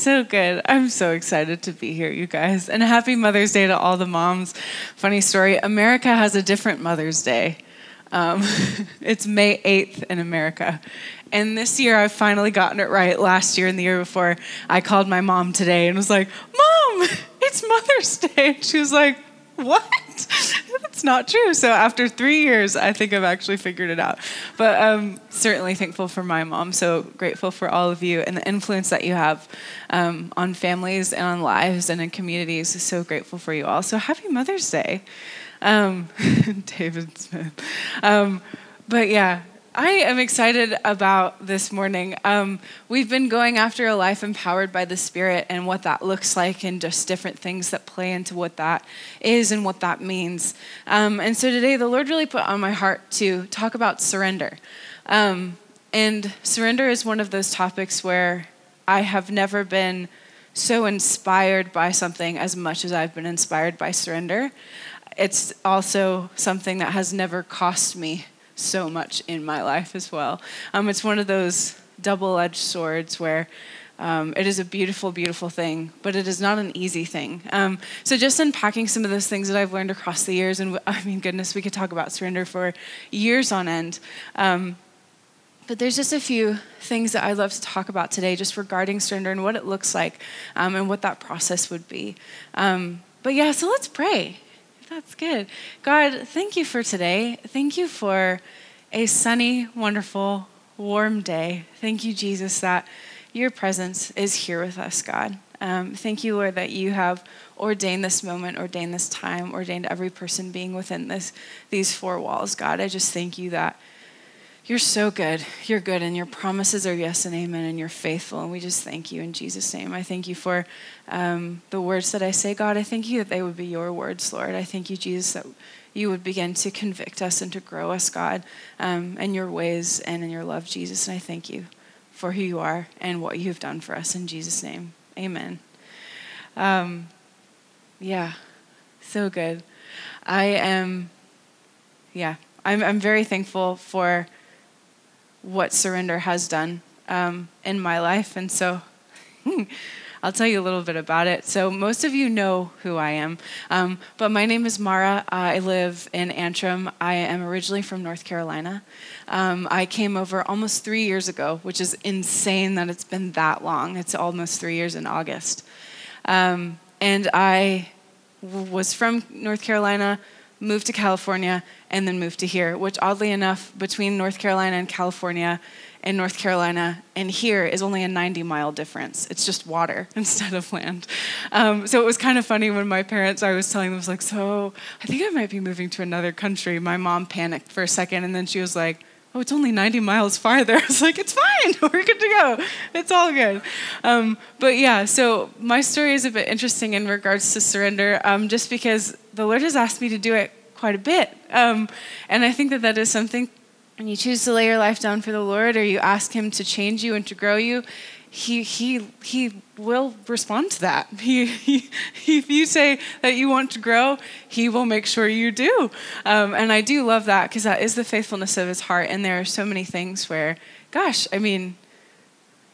so good. I'm so excited to be here, you guys. And happy Mother's Day to all the moms. Funny story America has a different Mother's Day. Um, it's May 8th in America. And this year I've finally gotten it right. Last year and the year before, I called my mom today and was like, Mom, it's Mother's Day. And she was like, What? That's not true. So after three years, I think I've actually figured it out. But um, certainly thankful for my mom. So grateful for all of you and the influence that you have um, on families and on lives and in communities. So grateful for you all. So happy Mother's Day. Um, David Smith. Um, but yeah, I am excited about this morning. Um, we've been going after a life empowered by the Spirit and what that looks like, and just different things that play into what that is and what that means. Um, and so today, the Lord really put on my heart to talk about surrender. Um, and surrender is one of those topics where I have never been so inspired by something as much as I've been inspired by surrender. It's also something that has never cost me so much in my life as well. Um, it's one of those double edged swords where um, it is a beautiful, beautiful thing, but it is not an easy thing. Um, so, just unpacking some of those things that I've learned across the years, and I mean, goodness, we could talk about surrender for years on end. Um, but there's just a few things that I'd love to talk about today, just regarding surrender and what it looks like um, and what that process would be. Um, but yeah, so let's pray. That's good. God, thank you for today. Thank you for a sunny, wonderful, warm day. Thank you, Jesus, that your presence is here with us, God. Um, thank you, Lord, that you have ordained this moment, ordained this time, ordained every person being within this these four walls, God. I just thank you that you're so good. You're good, and your promises are yes and amen, and you're faithful. And we just thank you in Jesus' name. I thank you for um, the words that I say, God. I thank you that they would be your words, Lord. I thank you, Jesus, that you would begin to convict us and to grow us, God, um, in your ways and in your love, Jesus. And I thank you for who you are and what you've done for us in Jesus' name. Amen. Um, yeah, so good. I am, yeah, I'm, I'm very thankful for what surrender has done um, in my life. And so I'll tell you a little bit about it. So, most of you know who I am, um, but my name is Mara. I live in Antrim. I am originally from North Carolina. Um, I came over almost three years ago, which is insane that it's been that long. It's almost three years in August. Um, and I was from North Carolina, moved to California, and then moved to here, which oddly enough, between North Carolina and California and North Carolina and here is only a 90 mile difference. It's just water instead of land. Um, so it was kind of funny when my parents, I was telling them, I was like, so I think I might be moving to another country. My mom panicked for a second and then she was like, oh, it's only 90 miles farther. I was like, it's fine. We're good to go. It's all good. Um, but yeah, so my story is a bit interesting in regards to surrender, um, just because the Lord has asked me to do it quite a bit. Um, and I think that that is something when you choose to lay your life down for the Lord or you ask Him to change you and to grow you, he, he, he will respond to that. He, he, if you say that you want to grow, he will make sure you do. Um, and I do love that because that is the faithfulness of his heart. And there are so many things where, gosh, I mean,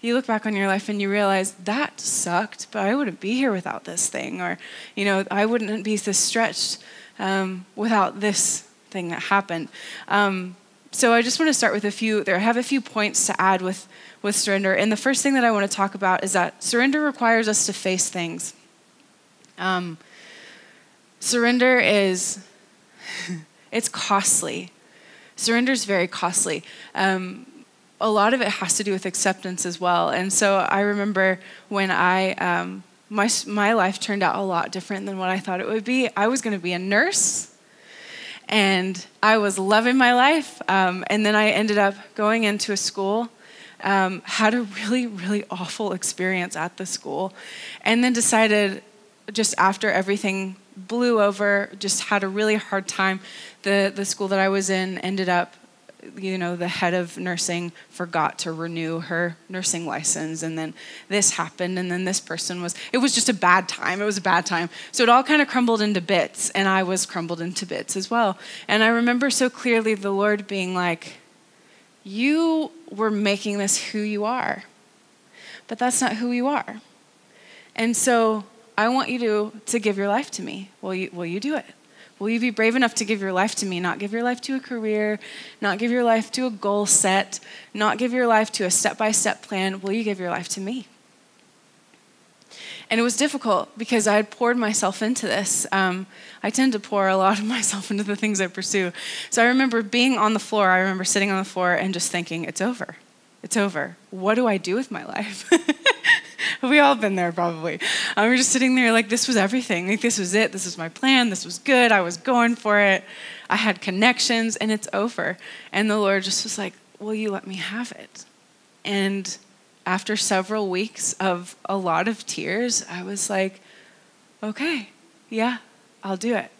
you look back on your life and you realize that sucked, but I wouldn't be here without this thing. Or, you know, I wouldn't be this stretched um, without this thing that happened. Um, so I just want to start with a few. There, I have a few points to add with with surrender. And the first thing that I want to talk about is that surrender requires us to face things. Um, surrender is it's costly. Surrender is very costly. Um, a lot of it has to do with acceptance as well. And so I remember when I um, my my life turned out a lot different than what I thought it would be. I was going to be a nurse and I was loving my life. Um, and then I ended up going into a school, um, had a really, really awful experience at the school, and then decided just after everything blew over, just had a really hard time. The, the school that I was in ended up you know, the head of nursing forgot to renew her nursing license, and then this happened, and then this person was, it was just a bad time. It was a bad time. So it all kind of crumbled into bits, and I was crumbled into bits as well. And I remember so clearly the Lord being like, You were making this who you are, but that's not who you are. And so I want you to, to give your life to me. Will you, will you do it? Will you be brave enough to give your life to me? Not give your life to a career, not give your life to a goal set, not give your life to a step by step plan. Will you give your life to me? And it was difficult because I had poured myself into this. Um, I tend to pour a lot of myself into the things I pursue. So I remember being on the floor, I remember sitting on the floor and just thinking, it's over. It's over. What do I do with my life? we all been there probably. Um, we're just sitting there like this was everything. Like this was it. This was my plan. This was good. I was going for it. I had connections, and it's over. And the Lord just was like, "Will you let me have it?" And after several weeks of a lot of tears, I was like, "Okay, yeah, I'll do it."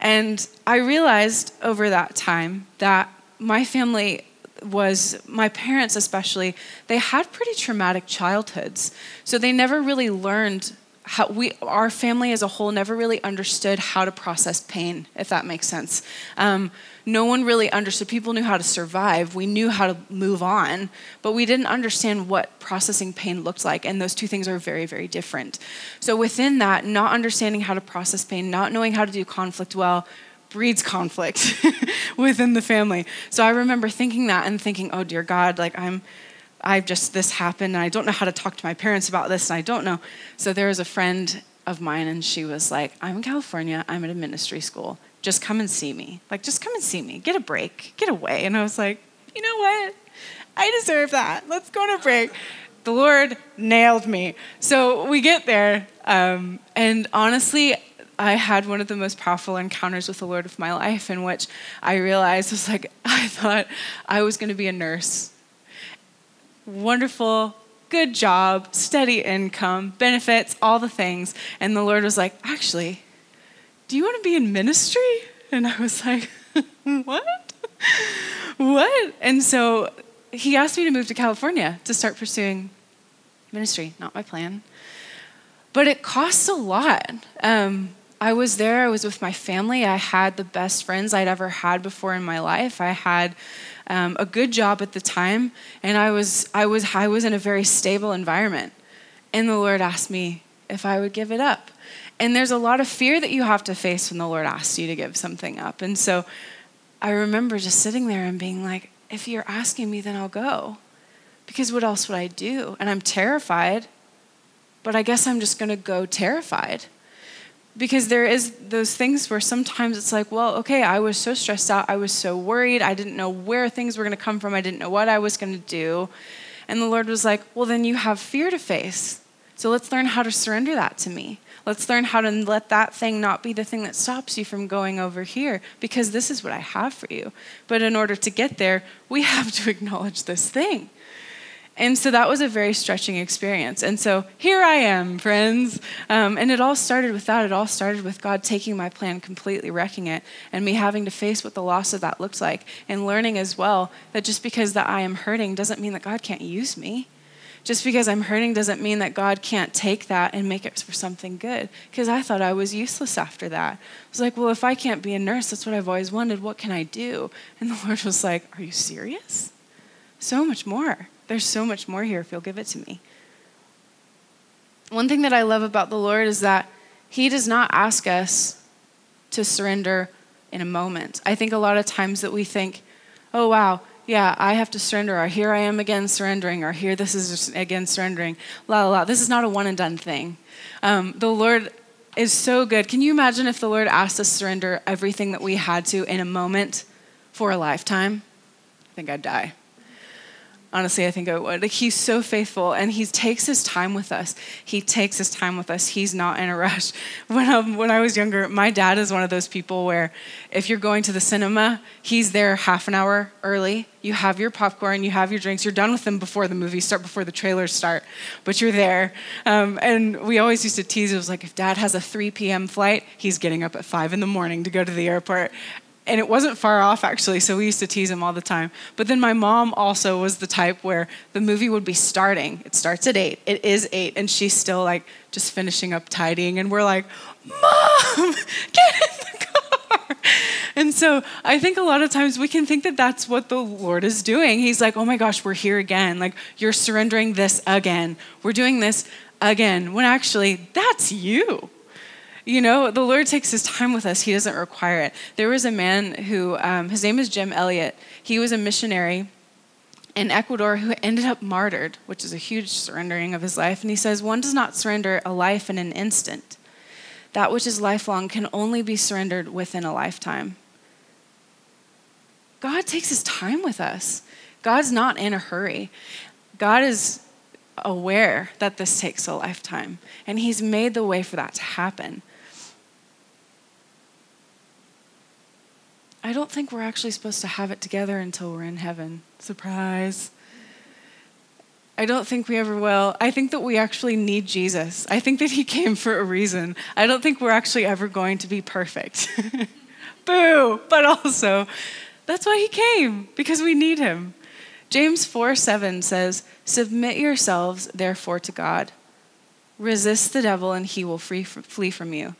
And I realized over that time that my family was my parents especially they had pretty traumatic childhoods so they never really learned how we our family as a whole never really understood how to process pain if that makes sense um, no one really understood people knew how to survive we knew how to move on but we didn't understand what processing pain looked like and those two things are very very different so within that not understanding how to process pain not knowing how to do conflict well breeds conflict within the family. So I remember thinking that and thinking, oh dear God, like I'm, I've just, this happened and I don't know how to talk to my parents about this and I don't know. So there was a friend of mine and she was like, I'm in California, I'm at a ministry school. Just come and see me. Like, just come and see me. Get a break, get away. And I was like, you know what? I deserve that. Let's go on a break. The Lord nailed me. So we get there. Um, and honestly, I had one of the most powerful encounters with the Lord of my life in which I realized I was like, I thought I was going to be a nurse. Wonderful, good job, steady income, benefits, all the things. And the Lord was like, Actually, do you want to be in ministry? And I was like, What? what? And so he asked me to move to California to start pursuing ministry. Not my plan. But it costs a lot. Um, I was there, I was with my family. I had the best friends I'd ever had before in my life. I had um, a good job at the time, and I was, I, was, I was in a very stable environment. And the Lord asked me if I would give it up. And there's a lot of fear that you have to face when the Lord asks you to give something up. And so I remember just sitting there and being like, if you're asking me, then I'll go. Because what else would I do? And I'm terrified, but I guess I'm just going to go terrified because there is those things where sometimes it's like well okay i was so stressed out i was so worried i didn't know where things were going to come from i didn't know what i was going to do. And the lord was like well then you have fear to face. So let's learn how to surrender that to me. Let's learn how to let that thing not be the thing that stops you from going over here because this is what i have for you. But in order to get there we have to acknowledge this thing and so that was a very stretching experience. And so here I am, friends. Um, and it all started with that. It all started with God taking my plan, completely wrecking it, and me having to face what the loss of that looked like, and learning as well that just because that I am hurting doesn't mean that God can't use me. Just because I'm hurting doesn't mean that God can't take that and make it for something good. Because I thought I was useless after that. I was like, well, if I can't be a nurse, that's what I've always wanted. What can I do? And the Lord was like, are you serious? So much more. There's so much more here if you'll give it to me. One thing that I love about the Lord is that He does not ask us to surrender in a moment. I think a lot of times that we think, oh, wow, yeah, I have to surrender, or here I am again surrendering, or here this is again surrendering. La la la. This is not a one and done thing. Um, the Lord is so good. Can you imagine if the Lord asked us to surrender everything that we had to in a moment for a lifetime? I think I'd die honestly i think i would. Like he's so faithful and he takes his time with us. He takes his time with us. He's not in a rush. When, um, when i was younger my dad is one of those people where if you're going to the cinema he's there half an hour early. You have your popcorn you have your drinks. You're done with them before the movies start before the trailers start but you're there. Um, and we always used to tease it was like if dad has a 3 p.m flight he's getting up at 5 in the morning to go to the airport and it wasn't far off actually so we used to tease him all the time. But then my mom also was the type where the movie would be starting. It starts at 8 it is 8 and she's still like just finishing up tidying and we're like mom get in the car. And so i think a lot of times we can think that that's what the lord is doing. He's like oh my gosh we're here again. Like you're surrendering this again. We're doing this again, when actually that's you. You know, the Lord takes his time with us, he doesn't require it. There was a man who, um, his name is Jim Elliot. He was a missionary in Ecuador who ended up martyred, which is a huge surrendering of his life. And he says, One does not surrender a life in an instant. That which is lifelong can only be surrendered within a lifetime. God takes his time with us. God's not in a hurry. God is aware that this takes a lifetime, and he's made the way for that to happen. I don't think we're actually supposed to have it together until we're in heaven. Surprise. I don't think we ever will. I think that we actually need Jesus. I think that he came for a reason. I don't think we're actually ever going to be perfect. Boo! But also, that's why he came, because we need him. James 4 7 says, Submit yourselves, therefore, to God. Resist the devil, and he will free, flee from you.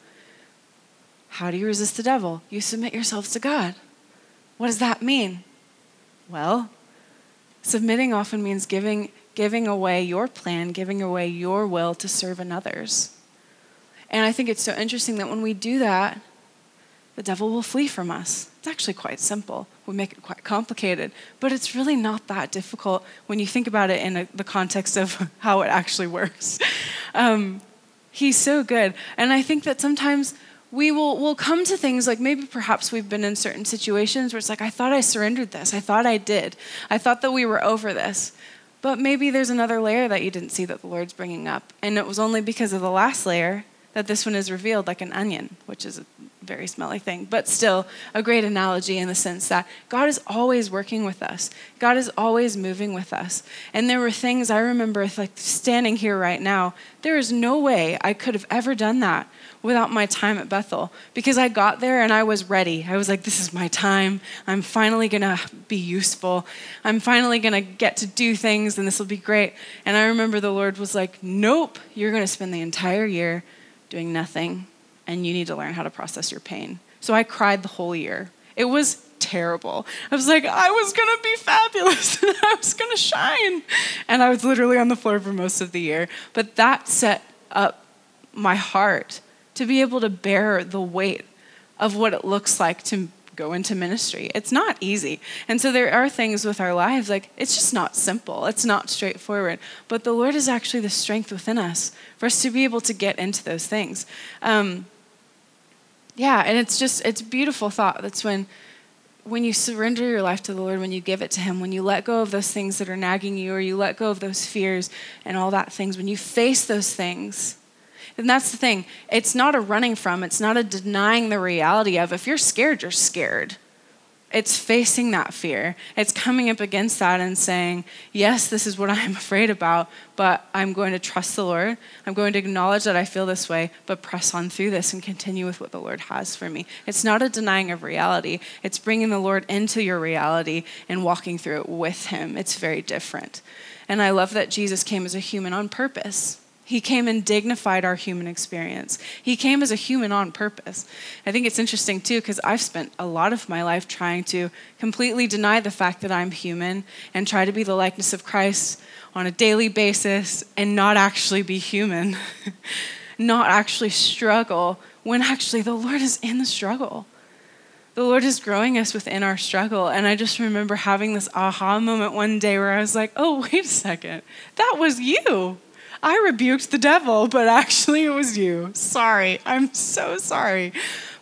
How do you resist the devil? You submit yourselves to God. What does that mean? Well, submitting often means giving, giving away your plan, giving away your will to serve another's. And I think it's so interesting that when we do that, the devil will flee from us. It's actually quite simple. We make it quite complicated, but it's really not that difficult when you think about it in a, the context of how it actually works. Um, he's so good. And I think that sometimes we will will come to things like maybe perhaps we've been in certain situations where it's like I thought I surrendered this. I thought I did. I thought that we were over this. But maybe there's another layer that you didn't see that the Lord's bringing up. And it was only because of the last layer that this one is revealed like an onion, which is a very smelly thing, but still a great analogy in the sense that God is always working with us. God is always moving with us. And there were things I remember, like standing here right now, there is no way I could have ever done that without my time at Bethel because I got there and I was ready. I was like, this is my time. I'm finally going to be useful. I'm finally going to get to do things and this will be great. And I remember the Lord was like, nope, you're going to spend the entire year doing nothing and you need to learn how to process your pain. So I cried the whole year. It was terrible. I was like, I was gonna be fabulous. And I was gonna shine. And I was literally on the floor for most of the year. But that set up my heart to be able to bear the weight of what it looks like to go into ministry. It's not easy. And so there are things with our lives, like it's just not simple, it's not straightforward. But the Lord is actually the strength within us for us to be able to get into those things. Um, yeah, and it's just, it's beautiful thought. That's when. When you surrender your life to the Lord, when you give it to Him, when you let go of those things that are nagging you, or you let go of those fears and all that things, when you face those things, and that's the thing. It's not a running from, it's not a denying the reality of. If you're scared, you're scared. It's facing that fear. It's coming up against that and saying, Yes, this is what I'm afraid about, but I'm going to trust the Lord. I'm going to acknowledge that I feel this way, but press on through this and continue with what the Lord has for me. It's not a denying of reality, it's bringing the Lord into your reality and walking through it with Him. It's very different. And I love that Jesus came as a human on purpose. He came and dignified our human experience. He came as a human on purpose. I think it's interesting too because I've spent a lot of my life trying to completely deny the fact that I'm human and try to be the likeness of Christ on a daily basis and not actually be human, not actually struggle when actually the Lord is in the struggle. The Lord is growing us within our struggle. And I just remember having this aha moment one day where I was like, oh, wait a second, that was you. I rebuked the devil, but actually it was you. Sorry. I'm so sorry.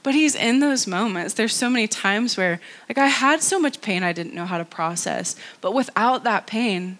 But he's in those moments. There's so many times where, like, I had so much pain I didn't know how to process. But without that pain,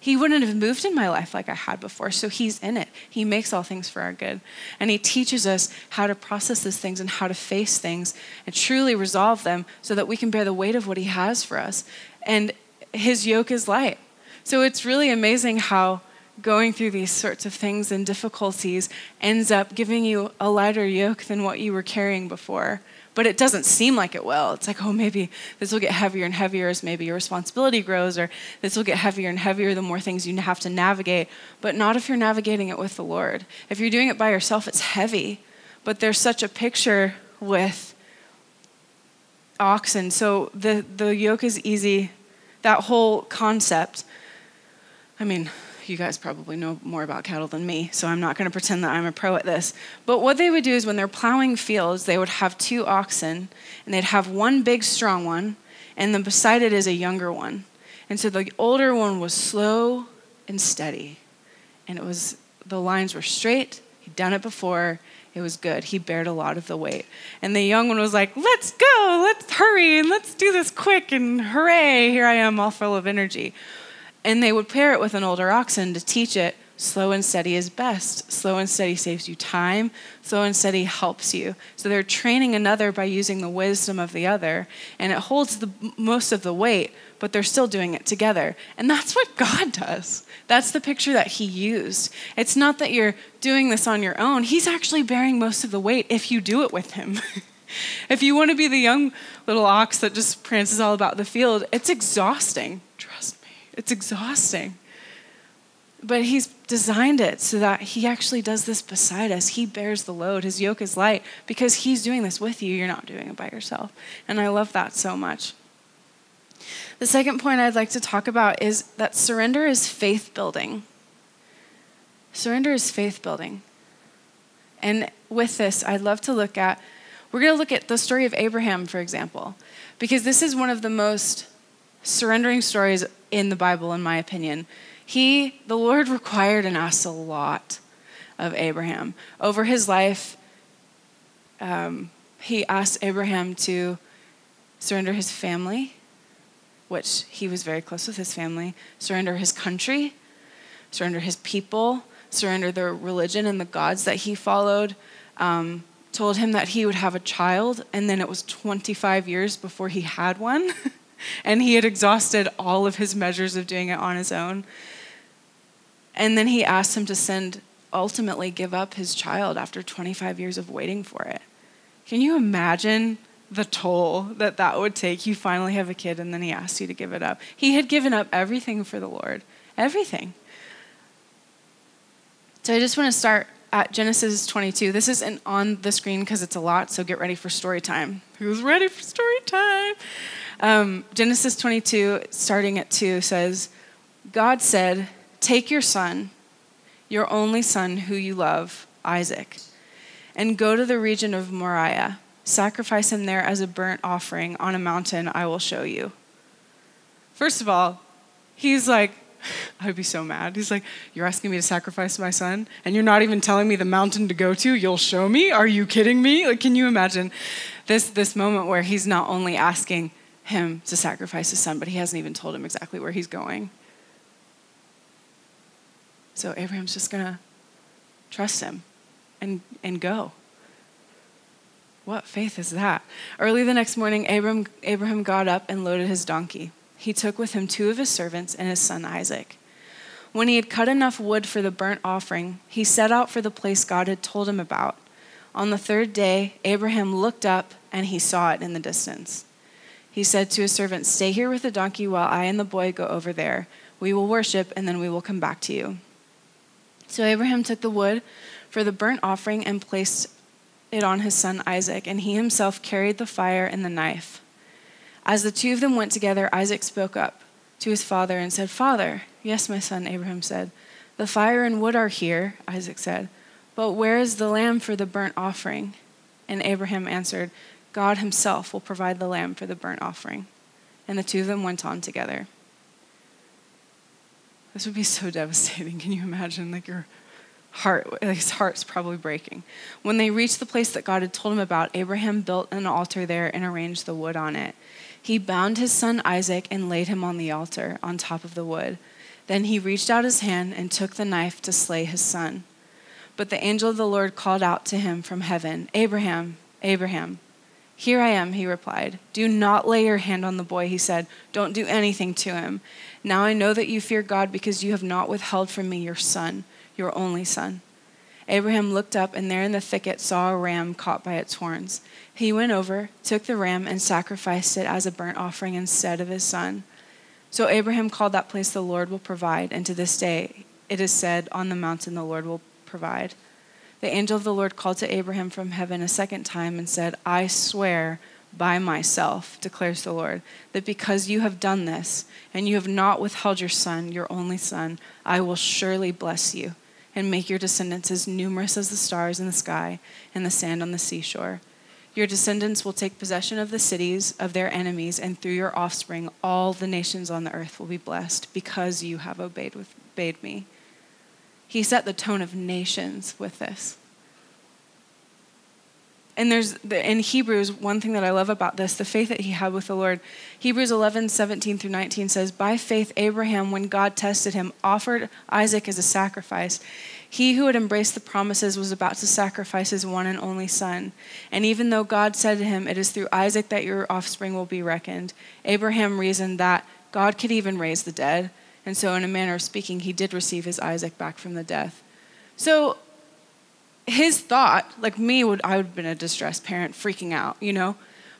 he wouldn't have moved in my life like I had before. So he's in it. He makes all things for our good. And he teaches us how to process those things and how to face things and truly resolve them so that we can bear the weight of what he has for us. And his yoke is light. So it's really amazing how going through these sorts of things and difficulties ends up giving you a lighter yoke than what you were carrying before. But it doesn't seem like it will. It's like, oh, maybe this will get heavier and heavier as maybe your responsibility grows, or this will get heavier and heavier the more things you have to navigate. But not if you're navigating it with the Lord. If you're doing it by yourself, it's heavy. But there's such a picture with oxen. So the, the yoke is easy. That whole concept, I mean, you guys probably know more about cattle than me, so I'm not going to pretend that I'm a pro at this. But what they would do is when they're plowing fields, they would have two oxen, and they'd have one big, strong one, and then beside it is a younger one. And so the older one was slow and steady, and it was the lines were straight. He'd done it before. It was good. He bared a lot of the weight. And the young one was like, let's go, let's hurry, and let's do this quick, and hooray, here I am, all full of energy. And they would pair it with an older oxen to teach it slow and steady is best. Slow and steady saves you time. Slow and steady helps you. So they're training another by using the wisdom of the other, and it holds the most of the weight, but they're still doing it together. And that's what God does. That's the picture that he used. It's not that you're doing this on your own. He's actually bearing most of the weight if you do it with him. if you want to be the young little ox that just prances all about the field, it's exhausting. Trust me, it's exhausting. But he's designed it so that he actually does this beside us. He bears the load. His yoke is light because he's doing this with you. You're not doing it by yourself. And I love that so much. The second point I'd like to talk about is that surrender is faith building. Surrender is faith building. And with this, I'd love to look at, we're going to look at the story of Abraham, for example, because this is one of the most surrendering stories in the Bible, in my opinion. He, the Lord required and asked a lot of Abraham. Over his life, um, he asked Abraham to surrender his family, which he was very close with his family, surrender his country, surrender his people, surrender the religion and the gods that he followed. Um, told him that he would have a child, and then it was 25 years before he had one. and he had exhausted all of his measures of doing it on his own. And then he asked him to send, ultimately, give up his child after 25 years of waiting for it. Can you imagine the toll that that would take? You finally have a kid, and then he asks you to give it up. He had given up everything for the Lord, everything. So I just want to start at Genesis 22. This isn't on the screen because it's a lot, so get ready for story time. Who's ready for story time? Um, Genesis 22, starting at 2, says, God said, Take your son, your only son who you love, Isaac, and go to the region of Moriah. Sacrifice him there as a burnt offering on a mountain I will show you. First of all, he's like, I'd be so mad. He's like, You're asking me to sacrifice my son, and you're not even telling me the mountain to go to? You'll show me? Are you kidding me? Like, can you imagine this, this moment where he's not only asking him to sacrifice his son, but he hasn't even told him exactly where he's going? So Abraham's just going to trust him and, and go. What faith is that? Early the next morning, Abraham, Abraham got up and loaded his donkey. He took with him two of his servants and his son Isaac. When he had cut enough wood for the burnt offering, he set out for the place God had told him about. On the third day, Abraham looked up and he saw it in the distance. He said to his servant, Stay here with the donkey while I and the boy go over there. We will worship and then we will come back to you. So Abraham took the wood for the burnt offering and placed it on his son Isaac, and he himself carried the fire and the knife. As the two of them went together, Isaac spoke up to his father and said, Father, yes, my son, Abraham said. The fire and wood are here, Isaac said, but where is the lamb for the burnt offering? And Abraham answered, God himself will provide the lamb for the burnt offering. And the two of them went on together. This would be so devastating. Can you imagine? Like your heart, like his heart's probably breaking. When they reached the place that God had told him about, Abraham built an altar there and arranged the wood on it. He bound his son Isaac and laid him on the altar on top of the wood. Then he reached out his hand and took the knife to slay his son. But the angel of the Lord called out to him from heaven, Abraham, Abraham. Here I am, he replied. Do not lay your hand on the boy, he said. Don't do anything to him. Now I know that you fear God because you have not withheld from me your son, your only son. Abraham looked up and there in the thicket saw a ram caught by its horns. He went over, took the ram, and sacrificed it as a burnt offering instead of his son. So Abraham called that place the Lord will provide, and to this day it is said, On the mountain the Lord will provide. The angel of the Lord called to Abraham from heaven a second time and said, I swear by myself, declares the Lord, that because you have done this, and you have not withheld your son, your only son, I will surely bless you and make your descendants as numerous as the stars in the sky and the sand on the seashore. Your descendants will take possession of the cities of their enemies, and through your offspring, all the nations on the earth will be blessed because you have obeyed, with, obeyed me. He set the tone of nations with this. And there's in Hebrews, one thing that I love about this, the faith that he had with the Lord. Hebrews 11, 17 through 19 says, By faith, Abraham, when God tested him, offered Isaac as a sacrifice. He who had embraced the promises was about to sacrifice his one and only son. And even though God said to him, It is through Isaac that your offspring will be reckoned, Abraham reasoned that God could even raise the dead. And so, in a manner of speaking, he did receive his Isaac back from the death. So, his thought, like me, would I would have been a distressed parent, freaking out, you know.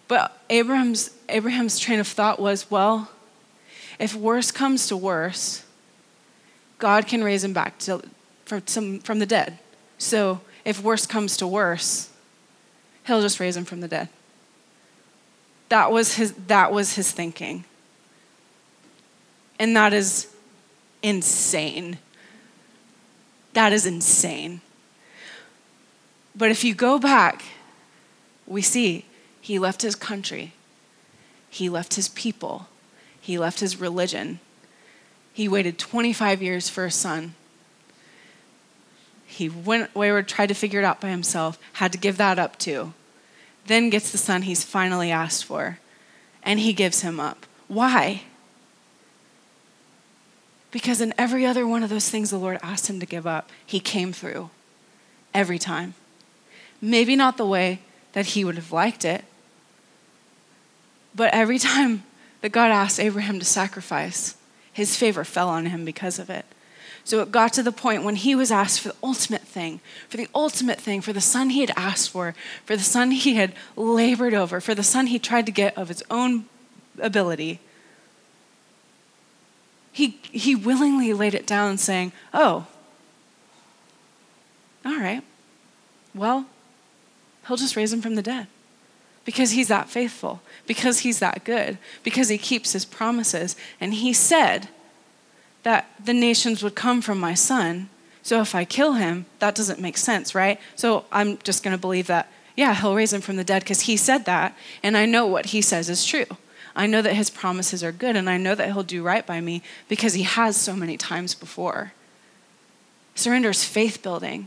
But Abraham's Abraham's train of thought was, well, if worse comes to worse, God can raise him back to, from, some, from the dead. So if worse comes to worse, he'll just raise him from the dead. That was his, that was his thinking. And that is insane. That is insane. But if you go back, we see he left his country, he left his people, he left his religion. He waited 25 years for a son. He went wayward, tried to figure it out by himself, had to give that up too. Then gets the son he's finally asked for, and he gives him up. Why? Because in every other one of those things the Lord asked him to give up, he came through every time. Maybe not the way that he would have liked it, but every time that God asked Abraham to sacrifice, his favor fell on him because of it. So it got to the point when he was asked for the ultimate thing, for the ultimate thing, for the son he had asked for, for the son he had labored over, for the son he tried to get of his own ability. He, he willingly laid it down, saying, Oh, all right, well, he'll just raise him from the dead because he's that faithful, because he's that good, because he keeps his promises. And he said that the nations would come from my son. So if I kill him, that doesn't make sense, right? So I'm just going to believe that, yeah, he'll raise him from the dead because he said that. And I know what he says is true. I know that his promises are good, and I know that he'll do right by me because he has so many times before. Surrender is faith building.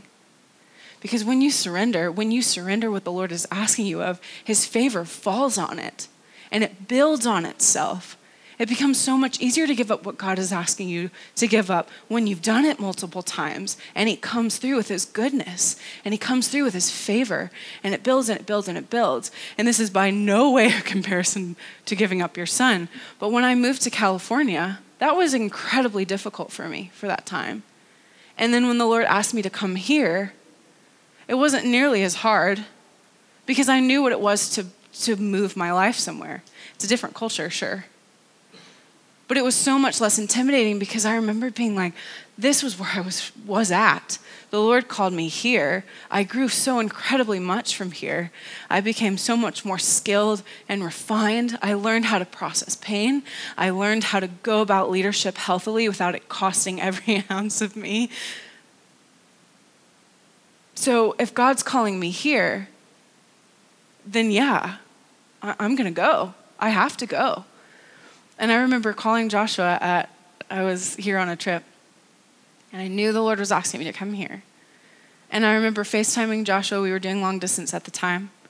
Because when you surrender, when you surrender what the Lord is asking you of, His favor falls on it and it builds on itself. It becomes so much easier to give up what God is asking you to give up when you've done it multiple times and He comes through with His goodness and He comes through with His favor and it builds and it builds and it builds. And this is by no way a comparison to giving up your son. But when I moved to California, that was incredibly difficult for me for that time. And then when the Lord asked me to come here, it wasn't nearly as hard because I knew what it was to, to move my life somewhere. It's a different culture, sure. But it was so much less intimidating because I remember being like, this was where I was, was at. The Lord called me here. I grew so incredibly much from here. I became so much more skilled and refined. I learned how to process pain. I learned how to go about leadership healthily without it costing every ounce of me. So if God's calling me here, then yeah, I- I'm going to go. I have to go. And I remember calling Joshua at, I was here on a trip, and I knew the Lord was asking me to come here. And I remember FaceTiming Joshua. We were doing long distance at the time.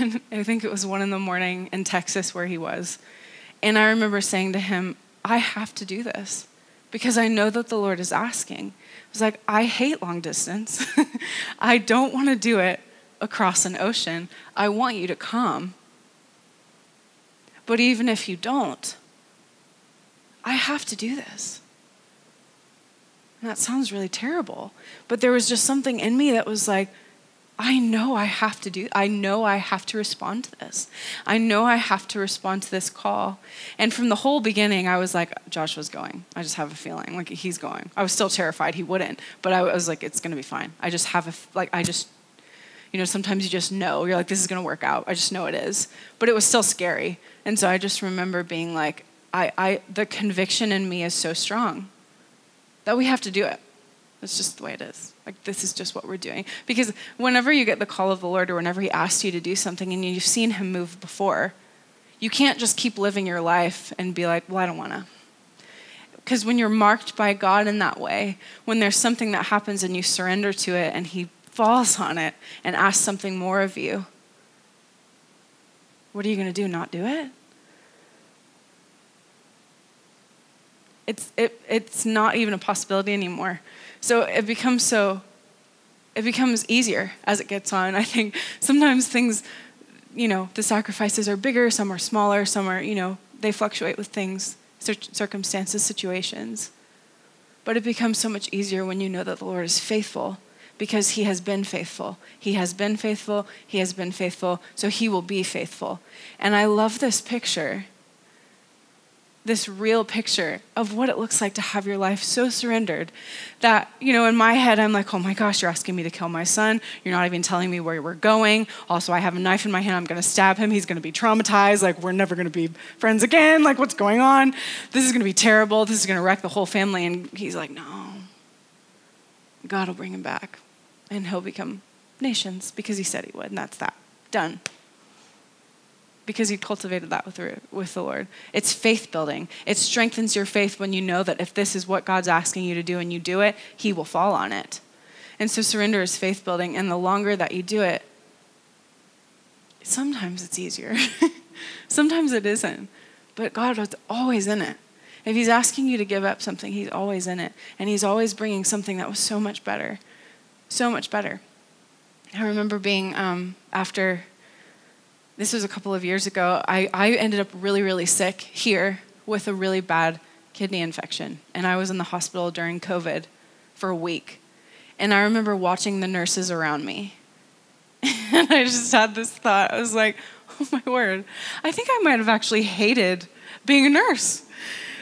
And I think it was one in the morning in Texas where he was. And I remember saying to him, I have to do this because I know that the Lord is asking was like, I hate long distance. I don't want to do it across an ocean. I want you to come. But even if you don't, I have to do this. And that sounds really terrible. But there was just something in me that was like, I know I have to do, I know I have to respond to this. I know I have to respond to this call. And from the whole beginning, I was like, Joshua's going. I just have a feeling like he's going. I was still terrified he wouldn't, but I was like, it's going to be fine. I just have a, like, I just, You know, sometimes you just know. You're like, this is going to work out. I just know it is. But it was still scary. And so I just remember being like, I, I, the conviction in me is so strong that we have to do it. It's just the way it is. Like, this is just what we're doing. Because whenever you get the call of the Lord or whenever He asks you to do something and you've seen Him move before, you can't just keep living your life and be like, well, I don't want to. Because when you're marked by God in that way, when there's something that happens and you surrender to it and He falls on it and asks something more of you, what are you going to do? Not do it? It's, it, it's not even a possibility anymore. So it becomes so, it becomes easier as it gets on. I think sometimes things, you know, the sacrifices are bigger, some are smaller, some are, you know, they fluctuate with things, circumstances, situations. But it becomes so much easier when you know that the Lord is faithful because he has been faithful. He has been faithful. He has been faithful. So he will be faithful. And I love this picture this real picture of what it looks like to have your life so surrendered that, you know, in my head, I'm like, oh my gosh, you're asking me to kill my son. You're not even telling me where we're going. Also, I have a knife in my hand. I'm going to stab him. He's going to be traumatized. Like, we're never going to be friends again. Like, what's going on? This is going to be terrible. This is going to wreck the whole family. And he's like, no. God will bring him back and he'll become nations because he said he would. And that's that. Done because you cultivated that with the, with the Lord. It's faith building. It strengthens your faith when you know that if this is what God's asking you to do and you do it, He will fall on it. And so surrender is faith building. And the longer that you do it, sometimes it's easier. sometimes it isn't. But God is always in it. If He's asking you to give up something, He's always in it. And He's always bringing something that was so much better. So much better. I remember being, um, after this was a couple of years ago. I, I ended up really, really sick here with a really bad kidney infection. And I was in the hospital during COVID for a week. And I remember watching the nurses around me. and I just had this thought. I was like, oh my word. I think I might have actually hated being a nurse.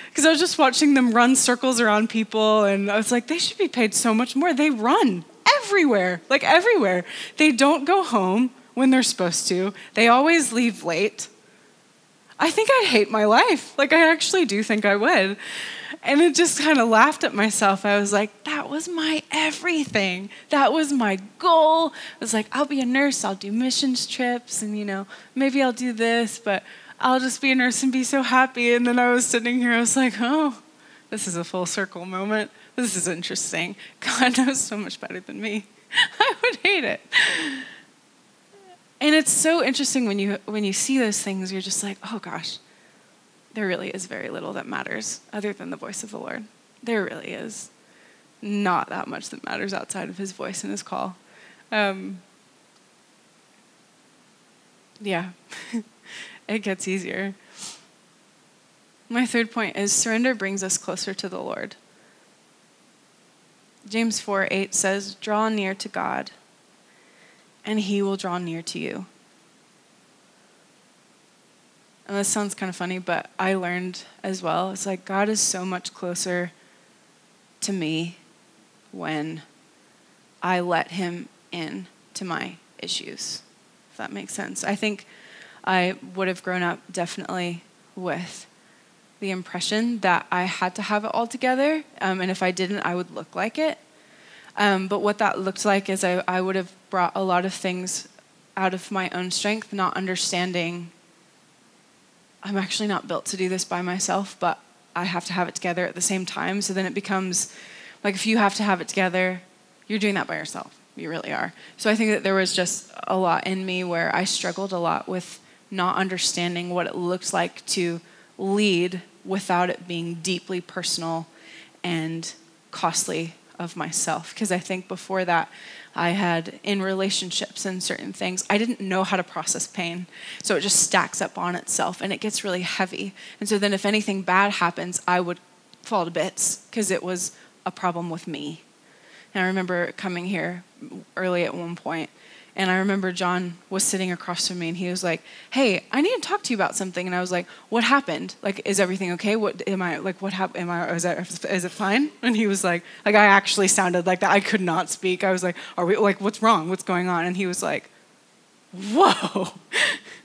Because I was just watching them run circles around people. And I was like, they should be paid so much more. They run everywhere, like everywhere. They don't go home when they're supposed to. They always leave late. I think I'd hate my life. Like, I actually do think I would. And it just kind of laughed at myself. I was like, that was my everything. That was my goal. I was like, I'll be a nurse, I'll do missions trips, and, you know, maybe I'll do this, but I'll just be a nurse and be so happy. And then I was sitting here, I was like, oh, this is a full circle moment. This is interesting. God knows so much better than me. I would hate it. And it's so interesting when you when you see those things, you're just like, oh gosh, there really is very little that matters other than the voice of the Lord. There really is not that much that matters outside of His voice and His call. Um, yeah, it gets easier. My third point is surrender brings us closer to the Lord. James 4 8 says, Draw near to God and he will draw near to you. And this sounds kind of funny, but I learned as well. It's like God is so much closer to me when I let him in to my issues, if that makes sense. I think I would have grown up definitely with the impression that I had to have it all together, um, and if I didn't, I would look like it. Um, but what that looked like is I, I would have brought a lot of things out of my own strength, not understanding I'm actually not built to do this by myself, but I have to have it together at the same time. So then it becomes like if you have to have it together, you're doing that by yourself. You really are. So I think that there was just a lot in me where I struggled a lot with not understanding what it looks like to lead without it being deeply personal and costly of myself because I think before that I had in relationships and certain things, I didn't know how to process pain. So it just stacks up on itself and it gets really heavy. And so then if anything bad happens, I would fall to bits because it was a problem with me. And I remember coming here early at one point And I remember John was sitting across from me and he was like, Hey, I need to talk to you about something. And I was like, What happened? Like, is everything okay? What am I like what happened? Am I is that is it fine? And he was like, like I actually sounded like that. I could not speak. I was like, Are we like what's wrong? What's going on? And he was like, Whoa.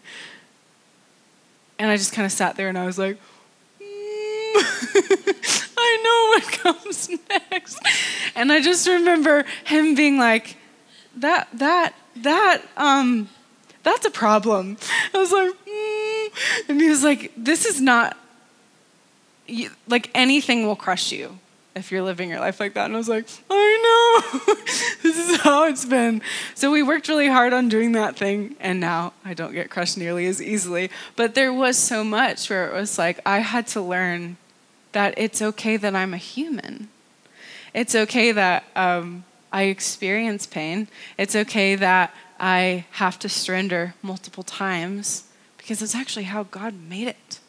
and I just kind of sat there and I was like, mm. I know what comes next. And I just remember him being like, that, that, that, um, that's a problem. I was like, mm. and he was like, this is not, like anything will crush you if you're living your life like that. And I was like, I know. this is how it's been. So we worked really hard on doing that thing, and now I don't get crushed nearly as easily. But there was so much where it was like I had to learn that it's okay that I'm a human. It's okay that um, I experience pain. It's okay that I have to surrender multiple times because it's actually how God made it.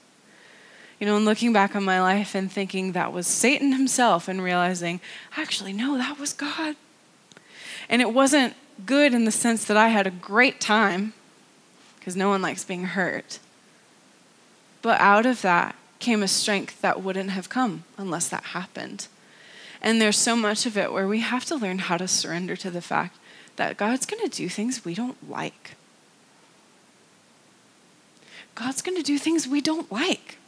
You know, and looking back on my life and thinking that was Satan himself and realizing, actually, no, that was God. And it wasn't good in the sense that I had a great time because no one likes being hurt. But out of that, came a strength that wouldn't have come unless that happened. And there's so much of it where we have to learn how to surrender to the fact that God's going to do things we don't like. God's going to do things we don't like.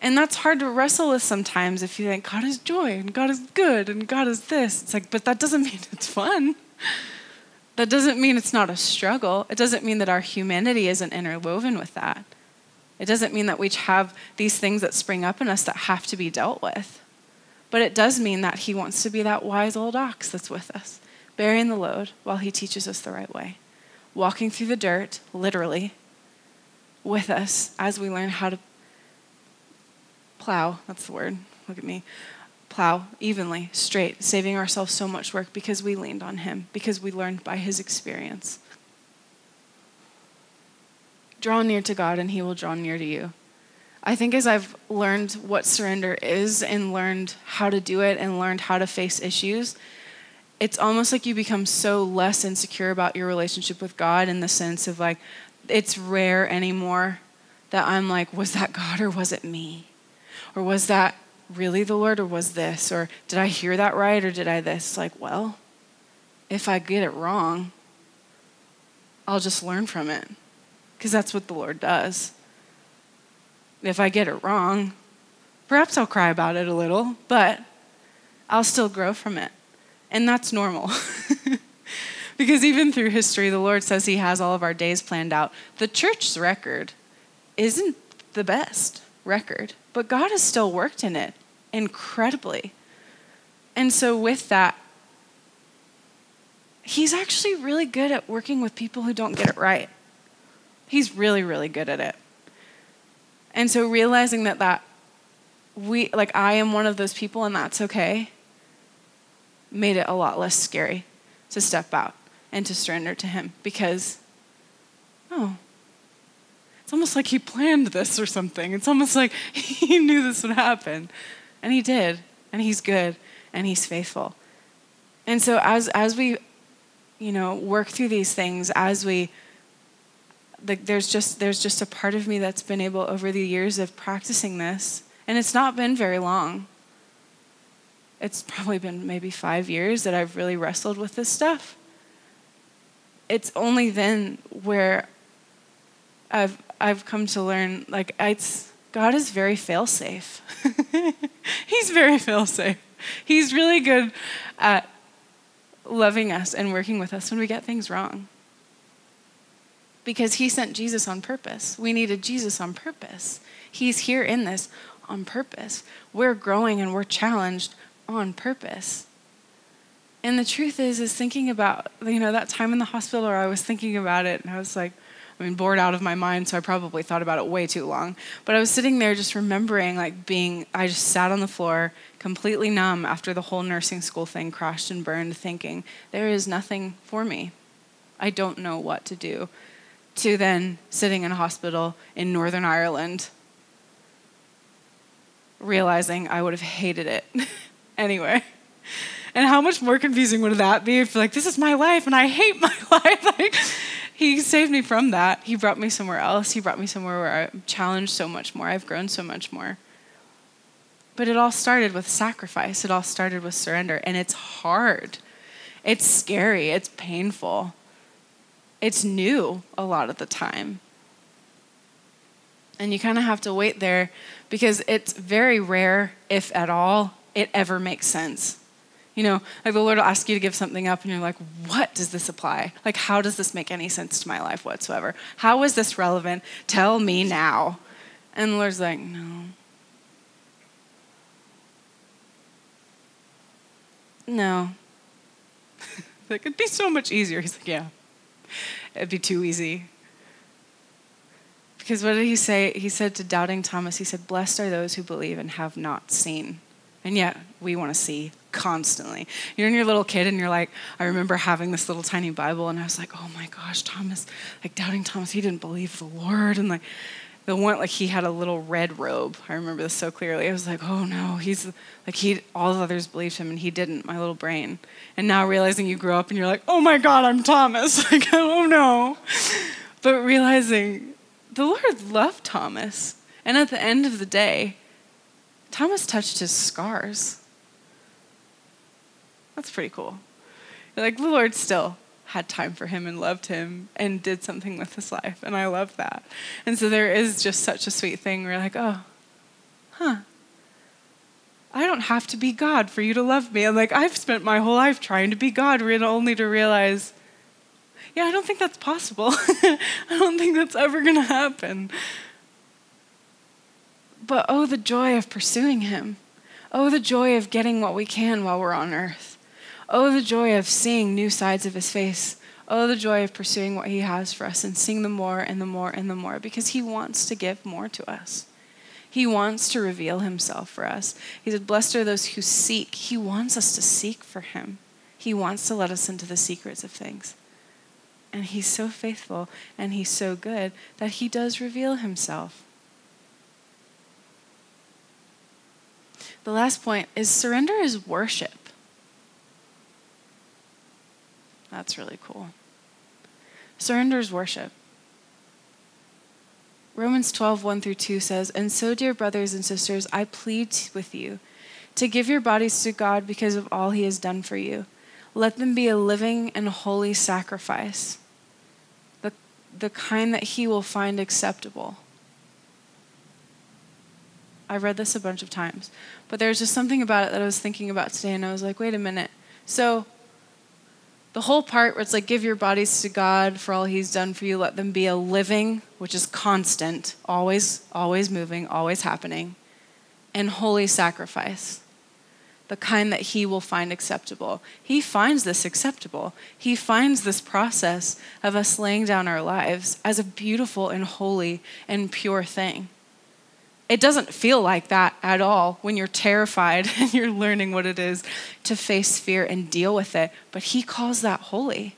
And that's hard to wrestle with sometimes if you think God is joy and God is good and God is this. It's like, but that doesn't mean it's fun. That doesn't mean it's not a struggle. It doesn't mean that our humanity isn't interwoven with that. It doesn't mean that we have these things that spring up in us that have to be dealt with. But it does mean that He wants to be that wise old ox that's with us, bearing the load while He teaches us the right way, walking through the dirt, literally, with us as we learn how to plow. That's the word. Look at me. Plow evenly, straight, saving ourselves so much work because we leaned on Him, because we learned by His experience. Draw near to God, and He will draw near to you. I think as I've learned what surrender is and learned how to do it and learned how to face issues, it's almost like you become so less insecure about your relationship with God in the sense of like, it's rare anymore that I'm like, was that God or was it me? Or was that really the Lord or was this? Or did I hear that right or did I this? Like, well, if I get it wrong, I'll just learn from it because that's what the Lord does. If I get it wrong, perhaps I'll cry about it a little, but I'll still grow from it. And that's normal. because even through history, the Lord says He has all of our days planned out. The church's record isn't the best record, but God has still worked in it incredibly. And so, with that, He's actually really good at working with people who don't get it right. He's really, really good at it. And so realizing that that we like I am one of those people and that's okay made it a lot less scary to step out and to surrender to him because oh it's almost like he planned this or something. It's almost like he knew this would happen. And he did. And he's good and he's faithful. And so as as we you know work through these things as we like there's just there's just a part of me that's been able over the years of practicing this. And it's not been very long. It's probably been maybe five years that i've really wrestled with this stuff. It's only then where i've i've come to learn like it's god is very fail safe he's very fail safe he's really good at loving us and working with us when we get things wrong because he sent Jesus on purpose. We needed Jesus on purpose. He's here in this on purpose. We're growing and we're challenged on purpose. And the truth is, is thinking about, you know, that time in the hospital where I was thinking about it and I was like, I mean, bored out of my mind, so I probably thought about it way too long. But I was sitting there just remembering, like, being, I just sat on the floor, completely numb after the whole nursing school thing crashed and burned, thinking, there is nothing for me. I don't know what to do to then sitting in a hospital in Northern Ireland, realizing I would have hated it anyway. And how much more confusing would that be if like, this is my life and I hate my life? like, he saved me from that. He brought me somewhere else. He brought me somewhere where I'm challenged so much more. I've grown so much more. But it all started with sacrifice. It all started with surrender. And it's hard. It's scary. It's painful. It's new a lot of the time. And you kind of have to wait there because it's very rare, if at all, it ever makes sense. You know, like the Lord will ask you to give something up, and you're like, what does this apply? Like, how does this make any sense to my life whatsoever? How is this relevant? Tell me now. And the Lord's like, no. No. like, it'd be so much easier. He's like, yeah, it'd be too easy. Because what did he say? He said to doubting Thomas, he said, Blessed are those who believe and have not seen. And yet, we want to see constantly. You're in your little kid and you're like, I remember having this little tiny Bible and I was like, oh my gosh, Thomas, like doubting Thomas, he didn't believe the Lord. And like, the one, like he had a little red robe. I remember this so clearly. I was like, oh no, he's like, he, all the others believed him and he didn't, my little brain. And now realizing you grew up and you're like, oh my God, I'm Thomas. Like, oh no. But realizing the Lord loved Thomas. And at the end of the day, Thomas touched his scars. That's pretty cool. You're Like the Lord still had time for him and loved him and did something with his life. And I love that. And so there is just such a sweet thing where, you're like, oh, huh. I don't have to be God for you to love me. And like, I've spent my whole life trying to be God, only to realize, yeah, I don't think that's possible. I don't think that's ever going to happen. But oh, the joy of pursuing Him. Oh, the joy of getting what we can while we're on earth. Oh, the joy of seeing new sides of His face. Oh, the joy of pursuing what He has for us and seeing the more and the more and the more because He wants to give more to us. He wants to reveal Himself for us. He said, Blessed are those who seek. He wants us to seek for Him. He wants to let us into the secrets of things. And He's so faithful and He's so good that He does reveal Himself. The last point is surrender is worship. That's really cool. Surrender is worship. Romans 12, 1 through 2 says, And so, dear brothers and sisters, I plead with you to give your bodies to God because of all he has done for you. Let them be a living and holy sacrifice, the, the kind that he will find acceptable. I've read this a bunch of times, but there's just something about it that I was thinking about today, and I was like, wait a minute. So, the whole part where it's like, give your bodies to God for all He's done for you, let them be a living, which is constant, always, always moving, always happening, and holy sacrifice, the kind that He will find acceptable. He finds this acceptable. He finds this process of us laying down our lives as a beautiful and holy and pure thing. It doesn't feel like that at all when you're terrified and you're learning what it is to face fear and deal with it. But He calls that holy.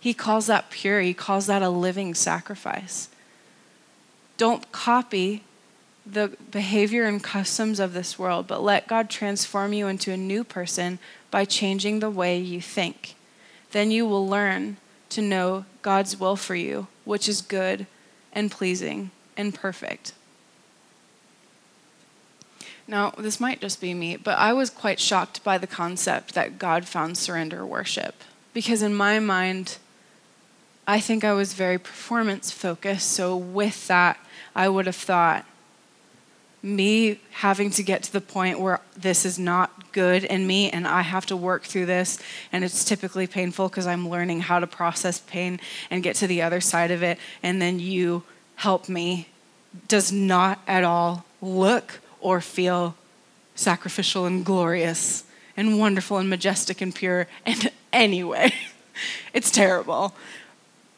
He calls that pure. He calls that a living sacrifice. Don't copy the behavior and customs of this world, but let God transform you into a new person by changing the way you think. Then you will learn to know God's will for you, which is good and pleasing and perfect. Now, this might just be me, but I was quite shocked by the concept that God found surrender worship. Because in my mind, I think I was very performance focused. So, with that, I would have thought me having to get to the point where this is not good in me and I have to work through this, and it's typically painful because I'm learning how to process pain and get to the other side of it, and then you help me, does not at all look or feel sacrificial and glorious and wonderful and majestic and pure and anyway. it's terrible.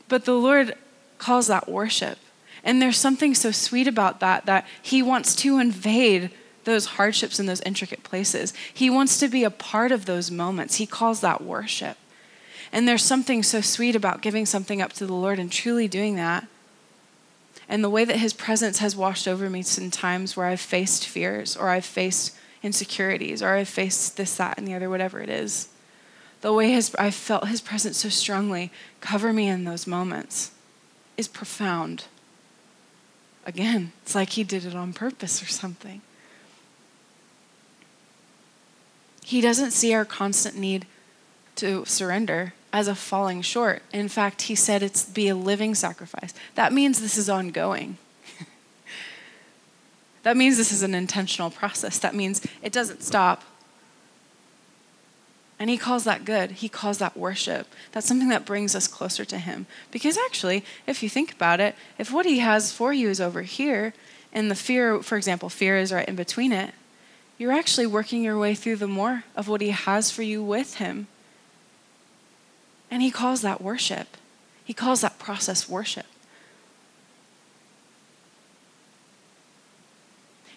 But the Lord calls that worship. And there's something so sweet about that that He wants to invade those hardships and those intricate places. He wants to be a part of those moments. He calls that worship. And there's something so sweet about giving something up to the Lord and truly doing that and the way that his presence has washed over me in times where I've faced fears or I've faced insecurities or I've faced this, that, and the other, whatever it is. the way his, I've felt his presence so strongly cover me in those moments is profound. Again, it's like he did it on purpose or something. He doesn't see our constant need to surrender as a falling short. In fact, he said it's be a living sacrifice. That means this is ongoing. that means this is an intentional process. That means it doesn't stop. And he calls that good. He calls that worship. That's something that brings us closer to him. Because actually, if you think about it, if what he has for you is over here, and the fear, for example, fear is right in between it, you're actually working your way through the more of what he has for you with him. And he calls that worship. He calls that process worship.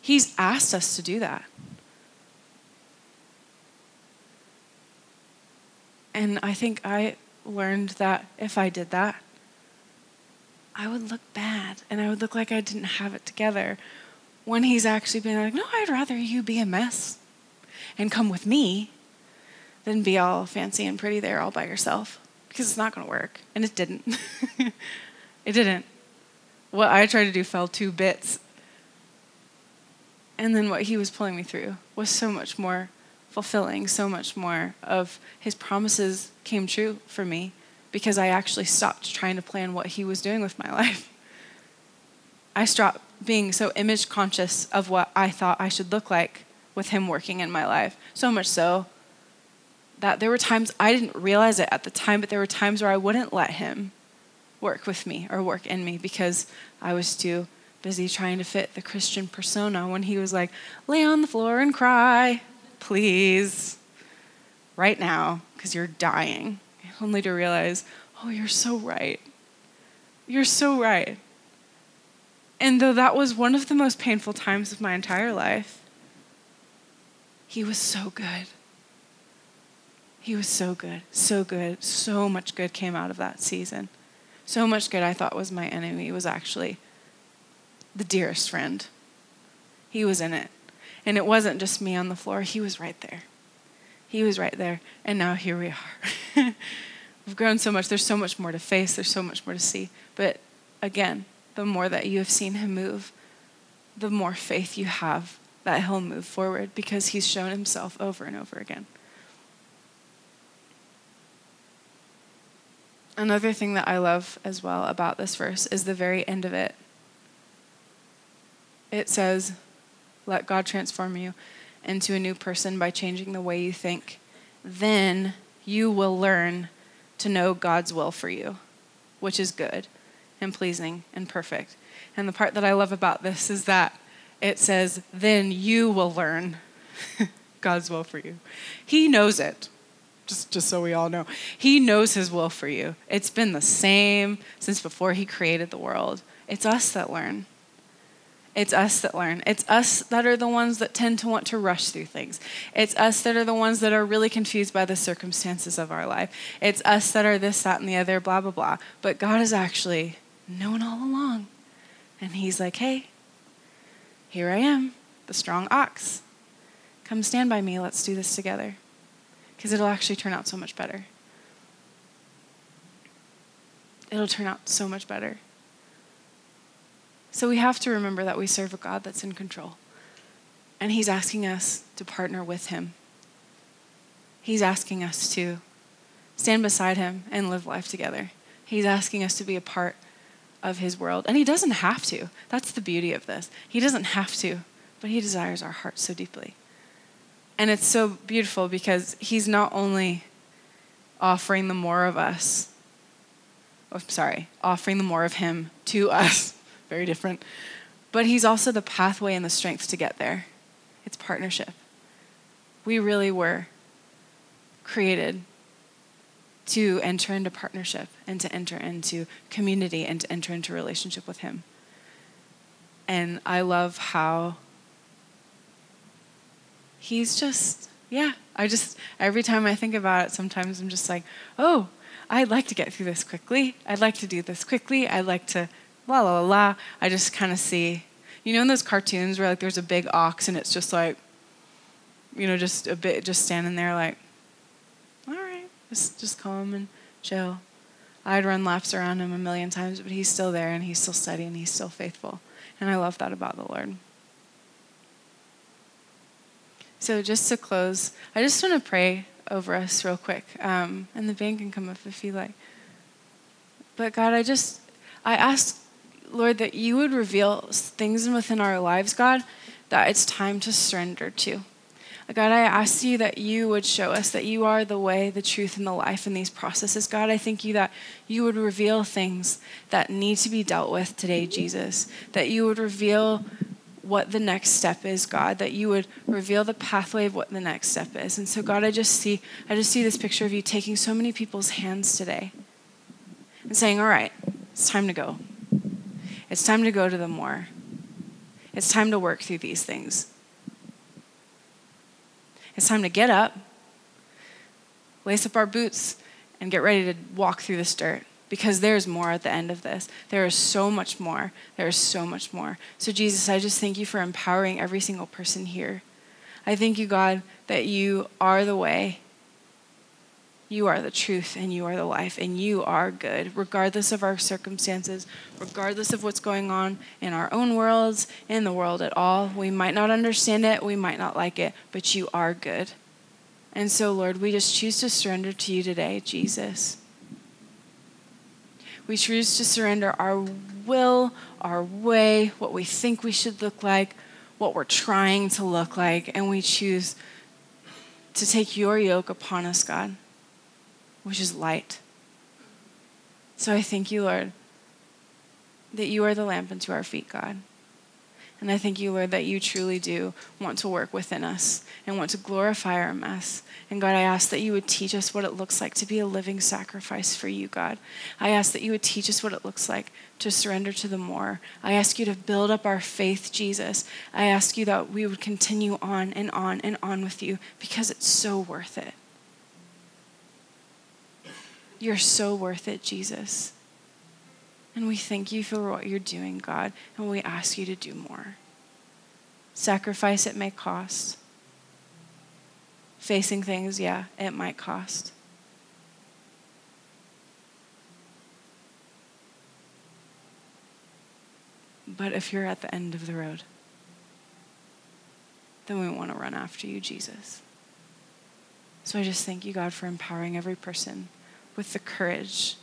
He's asked us to do that. And I think I learned that if I did that, I would look bad and I would look like I didn't have it together when he's actually been like, no, I'd rather you be a mess and come with me than be all fancy and pretty there all by yourself because it's not going to work. And it didn't. it didn't. What I tried to do fell to bits. And then what he was pulling me through was so much more fulfilling, so much more of his promises came true for me because I actually stopped trying to plan what he was doing with my life. I stopped being so image conscious of what I thought I should look like with him working in my life. So much so that there were times I didn't realize it at the time, but there were times where I wouldn't let him work with me or work in me because I was too busy trying to fit the Christian persona when he was like, lay on the floor and cry please, right now, because you're dying. Only to realize, oh, you're so right. You're so right. And though that was one of the most painful times of my entire life, he was so good. He was so good, so good. So much good came out of that season. So much good I thought was my enemy was actually the dearest friend. He was in it. And it wasn't just me on the floor, he was right there. He was right there. And now here we are. We've grown so much. There's so much more to face, there's so much more to see. But again, the more that you have seen him move, the more faith you have that he'll move forward because he's shown himself over and over again. Another thing that I love as well about this verse is the very end of it. It says, let God transform you into a new person by changing the way you think. Then you will learn to know God's will for you, which is good and pleasing and perfect. And the part that I love about this is that it says, then you will learn God's will for you. He knows it. Just, just so we all know. He knows his will for you. It's been the same since before he created the world. It's us that learn. It's us that learn. It's us that are the ones that tend to want to rush through things. It's us that are the ones that are really confused by the circumstances of our life. It's us that are this, that, and the other, blah, blah, blah. But God has actually known all along. And He's like, hey, here I am, the strong ox. Come stand by me. Let's do this together. Because it'll actually turn out so much better. It'll turn out so much better. So we have to remember that we serve a God that's in control. And He's asking us to partner with Him. He's asking us to stand beside Him and live life together. He's asking us to be a part of His world. And He doesn't have to. That's the beauty of this. He doesn't have to, but He desires our hearts so deeply. And it's so beautiful because He's not only offering the more of us, oh, sorry, offering the more of Him to us very different. But He's also the pathway and the strength to get there. It's partnership. We really were created to enter into partnership and to enter into community and to enter into relationship with Him. And I love how He's just, yeah, I just, every time I think about it, sometimes I'm just like, oh, I'd like to get through this quickly. I'd like to do this quickly. I'd like to la la la la. I just kind of see, you know, in those cartoons where like there's a big ox and it's just like, you know, just a bit, just standing there like, all right, just, just calm and chill. I'd run laps around him a million times, but he's still there and he's still steady and he's still faithful. And I love that about the Lord. So, just to close, I just want to pray over us real quick. Um, and the band can come up if you like. But, God, I just, I ask, Lord, that you would reveal things within our lives, God, that it's time to surrender to. God, I ask you that you would show us that you are the way, the truth, and the life in these processes. God, I thank you that you would reveal things that need to be dealt with today, Jesus. That you would reveal what the next step is, God, that you would reveal the pathway of what the next step is. And so, God, I just see, I just see this picture of you taking so many people's hands today and saying, All right, it's time to go. It's time to go to the more. It's time to work through these things. It's time to get up, lace up our boots, and get ready to walk through this dirt because there's more at the end of this. There is so much more. There is so much more. So, Jesus, I just thank you for empowering every single person here. I thank you, God, that you are the way, you are the truth, and you are the life, and you are good, regardless of our circumstances, regardless of what's going on in our own worlds, in the world at all. We might not understand it, we might not like it, but you are good. And so, Lord, we just choose to surrender to you today, Jesus. We choose to surrender our will, our way, what we think we should look like, what we're trying to look like, and we choose to take your yoke upon us, God, which is light. So I thank you, Lord, that you are the lamp unto our feet, God. And I thank you, Lord, that you truly do want to work within us and want to glorify our mess. And God, I ask that you would teach us what it looks like to be a living sacrifice for you, God. I ask that you would teach us what it looks like to surrender to the more. I ask you to build up our faith, Jesus. I ask you that we would continue on and on and on with you because it's so worth it. You're so worth it, Jesus. And we thank you for what you're doing, God, and we ask you to do more. Sacrifice it may cost. Facing things, yeah, it might cost. But if you're at the end of the road, then we want to run after you, Jesus. So I just thank you, God, for empowering every person with the courage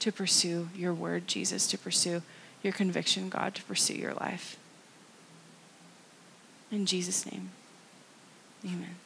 to pursue your word, Jesus, to pursue your conviction, God, to pursue your life. In Jesus' name, amen.